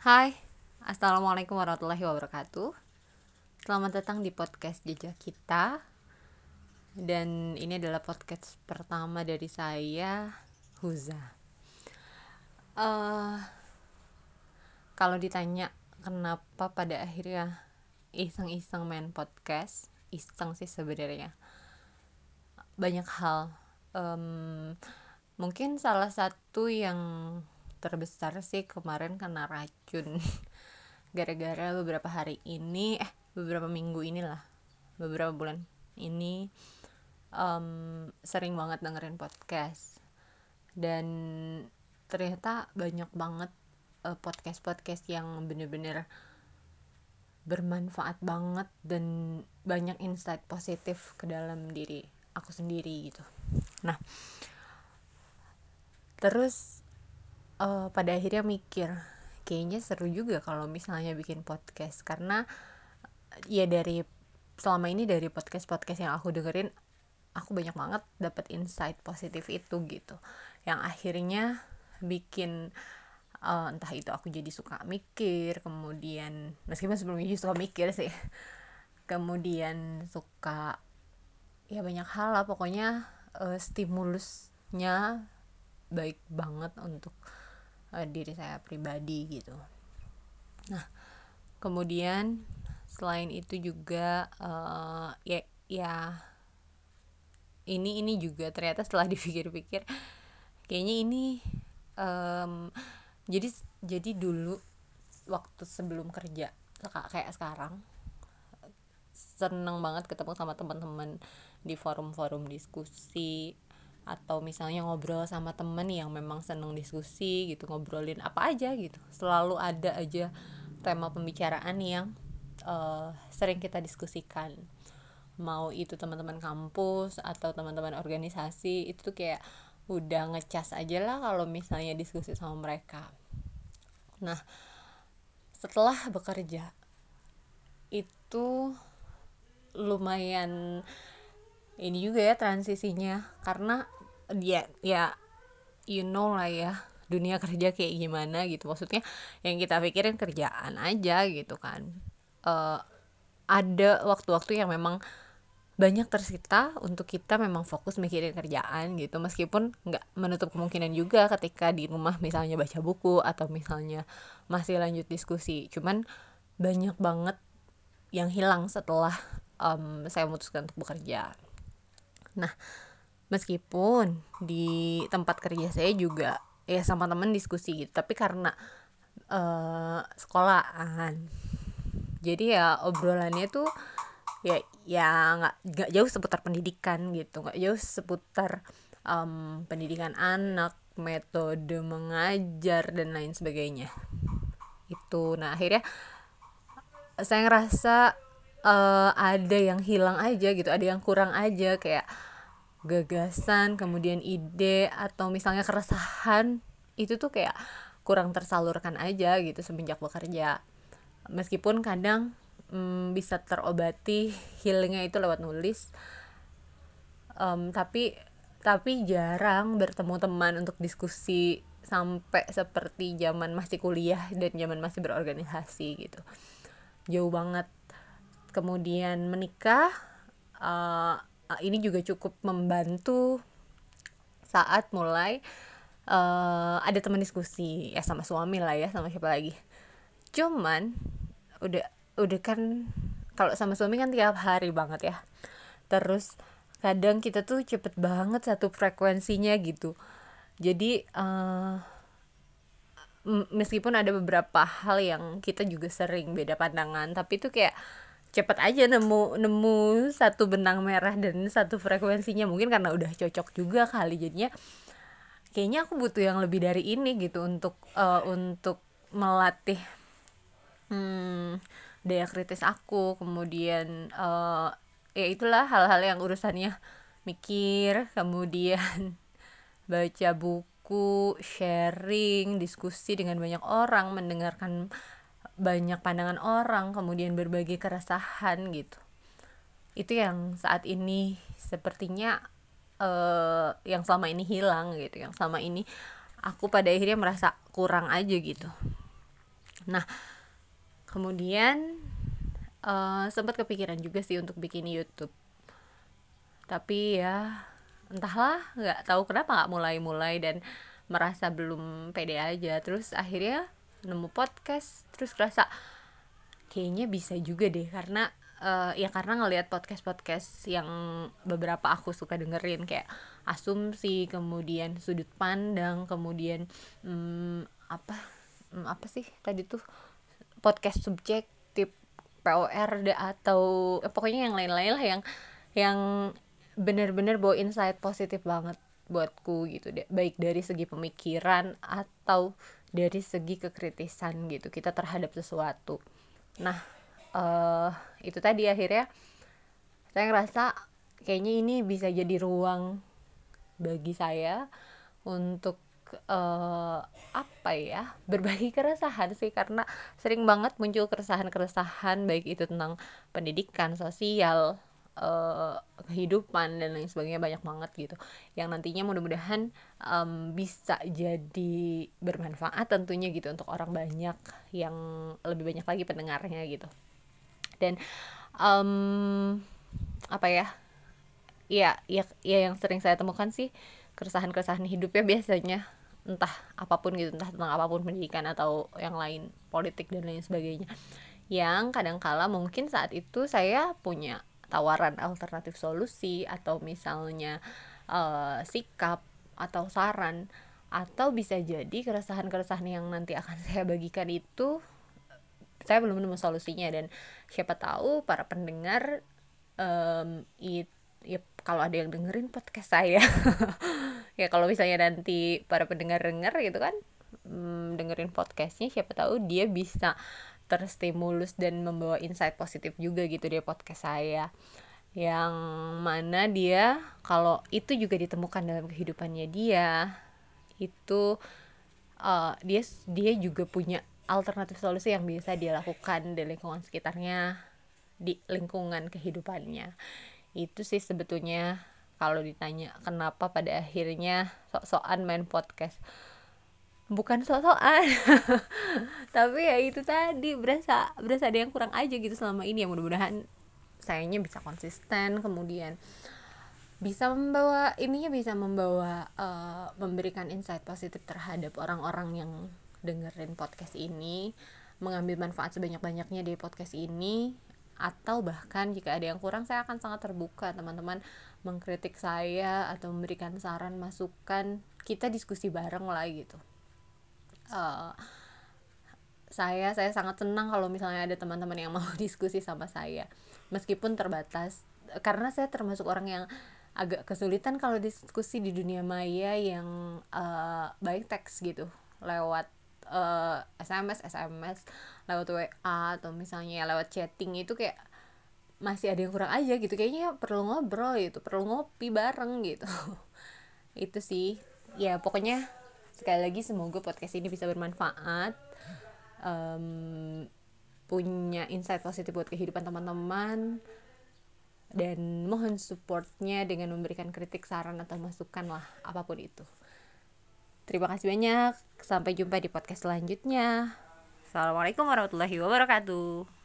Hai, Assalamualaikum warahmatullahi wabarakatuh. Selamat datang di podcast Jejak Kita. Dan ini adalah podcast pertama dari saya, Huza. Uh, Kalau ditanya kenapa pada akhirnya iseng-iseng main podcast Iseng sih sebenarnya. Banyak hal. Um, Mungkin salah satu yang terbesar sih kemarin kena racun. Gara-gara beberapa hari ini eh beberapa minggu inilah beberapa bulan ini um, sering banget dengerin podcast. Dan ternyata banyak banget uh, podcast-podcast yang bener-bener bermanfaat banget dan banyak insight positif ke dalam diri aku sendiri gitu. Nah terus uh, pada akhirnya mikir kayaknya seru juga kalau misalnya bikin podcast. Karena ya dari selama ini dari podcast podcast yang aku dengerin aku banyak banget dapat insight positif itu gitu. Yang akhirnya bikin uh, entah itu aku jadi suka mikir kemudian meskipun sebelumnya suka mikir sih kemudian suka ya banyak hal lah. Pokoknya uh, stimulusnya baik banget untuk uh, diri saya pribadi gitu. Nah kemudian selain itu juga uh, ya ya ini ini juga ternyata setelah dipikir-pikir kayaknya ini um, jadi jadi dulu waktu sebelum kerja kayak sekarang seneng banget ketemu sama teman-teman di forum-forum diskusi atau misalnya ngobrol sama temen yang memang seneng diskusi gitu ngobrolin apa aja gitu. Selalu ada aja tema pembicaraan yang uh, sering kita diskusikan. Mau itu teman-teman kampus atau teman-teman organisasi itu tuh kayak udah ngecas aja lah kalau misalnya diskusi sama mereka. Nah setelah bekerja itu lumayan ini juga ya transisinya. Karena dia ya you know lah ya dunia kerja kayak gimana gitu. Maksudnya yang kita pikirin kerjaan aja gitu kan. Uh, ada waktu-waktu yang memang banyak tersita untuk kita memang fokus mikirin kerjaan gitu. Meskipun nggak menutup kemungkinan juga ketika di rumah misalnya baca buku atau misalnya masih lanjut diskusi. Cuman banyak banget yang hilang setelah um, saya memutuskan untuk bekerja. Nah meskipun di tempat kerja saya juga ya sama temen diskusi gitu tapi karena uh, sekolahan. Jadi ya obrolannya tuh ya ya nggak nggak jauh seputar pendidikan gitu nggak jauh seputar um, pendidikan anak metode mengajar dan lain sebagainya. Itu. Nah akhirnya saya ngerasa uh, ada yang hilang aja gitu ada yang kurang aja kayak gagasan kemudian ide atau misalnya keresahan itu tuh kayak kurang tersalurkan aja gitu semenjak bekerja. Meskipun kadang mm, bisa terobati healingnya itu lewat nulis um, tapi tapi jarang bertemu teman untuk diskusi sampai seperti zaman masih kuliah dan zaman masih berorganisasi gitu. Jauh banget. Kemudian menikah uh, ini juga cukup membantu saat mulai uh, ada teman diskusi ya sama suami lah ya sama siapa lagi. Cuman udah udah kan kalau sama suami kan tiap hari banget ya. Terus kadang kita tuh cepet banget satu frekuensinya gitu. Jadi uh, meskipun ada beberapa hal yang kita juga sering beda pandangan tapi itu kayak cepet aja nemu nemu satu benang merah dan satu frekuensinya. Mungkin karena udah cocok juga kali jadinya. Kayaknya aku butuh yang lebih dari ini gitu untuk uh, untuk melatih hmm, daya kritis aku. Kemudian uh, ya itulah hal-hal yang urusannya mikir kemudian baca buku sharing diskusi dengan banyak orang mendengarkan banyak pandangan orang kemudian berbagi keresahan gitu. Itu yang saat ini sepertinya uh, yang selama ini hilang gitu yang selama ini aku pada akhirnya merasa kurang aja gitu. Nah kemudian uh, sempat kepikiran juga sih untuk bikin YouTube. Tapi ya entahlah nggak tahu kenapa nggak mulai-mulai dan merasa belum pede aja. Terus akhirnya nemu podcast terus rasa kayaknya bisa juga deh karena uh, ya karena ngelihat podcast podcast yang beberapa aku suka dengerin kayak asumsi kemudian sudut pandang kemudian hmm, apa hmm, apa sih tadi tuh? Podcast subjektif POR atau eh, pokoknya yang lain-lain lah yang yang bener-bener bawa insight positif banget buatku gitu deh. Baik dari segi pemikiran atau dari segi kekritisan gitu kita terhadap sesuatu. Nah uh, itu tadi akhirnya saya ngerasa kayaknya ini bisa jadi ruang bagi saya untuk uh, apa ya berbagi keresahan sih. Karena sering banget muncul keresahan-keresahan baik itu tentang pendidikan sosial uh, kehidupan dan lain sebagainya banyak banget gitu. Yang nantinya mudah-mudahan um, bisa jadi bermanfaat tentunya gitu untuk orang banyak yang lebih banyak lagi pendengarnya gitu. Dan um, apa ya ya ya ya yang sering saya temukan sih keresahan-keresahan hidupnya biasanya entah apa pun gitu entah tentang apa pun pendidikan atau yang lain politik dan lain sebagainya. Yang kadangkala mungkin saat itu saya punya tawaran alternatif solusi atau misalnya uh, sikap atau saran atau bisa jadi keresahan-keresahan yang nanti akan saya bagikan itu saya belum nemu solusinya. Dan siapa tahu para pendengar um, it, ya kalau ada yang dengerin podcast saya ya kalau misalnya nanti para pendengar denger gitu kan um, dengerin podcastnya siapa tahu dia bisa terstimulus dan membawa insight positif juga gitu di podcast saya. Yang mana dia kalau itu juga ditemukan dalam kehidupannya dia itu uh, dia dia juga punya alternatif solusi yang bisa dia lakukan di lingkungan sekitarnya di lingkungan kehidupannya. Itu sih sebetulnya kalau ditanya kenapa pada akhirnya sok-sokan main podcast bukan sok-sokan tapi ya itu tadi berasa berasa ada yang kurang aja gitu selama ini. Ya mudah-mudahan sayangnya bisa konsisten kemudian bisa membawa ininya bisa membawa uh, memberikan insight positif terhadap orang-orang yang dengerin podcast ini mengambil manfaat sebanyak-banyaknya dari podcast ini atau bahkan jika ada yang kurang saya akan sangat terbuka teman-teman mengkritik saya atau memberikan saran masukan. Kita diskusi bareng lah gitu uh, saya saya sangat senang kalau misalnya ada teman-teman yang mau diskusi sama saya. Meskipun terbatas. Karena saya termasuk orang yang agak kesulitan kalau diskusi di dunia maya yang uh, baik teks gitu. Lewat uh, eh, SMS SMS lewat WA atau misalnya lewat chatting itu kayak masih ada yang kurang aja gitu. Kayaknya perlu ngobrol gitu perlu ngopi bareng gitu. Itu sih. Ya pokoknya sekali lagi semoga podcast ini bisa bermanfaat um, punya insight positif buat kehidupan teman-teman dan mohon supportnya dengan memberikan kritik saran atau masukan lah apa pun itu. Terima kasih banyak. Sampai jumpa di podcast selanjutnya. Assalamualaikum warahmatullahi wabarakatuh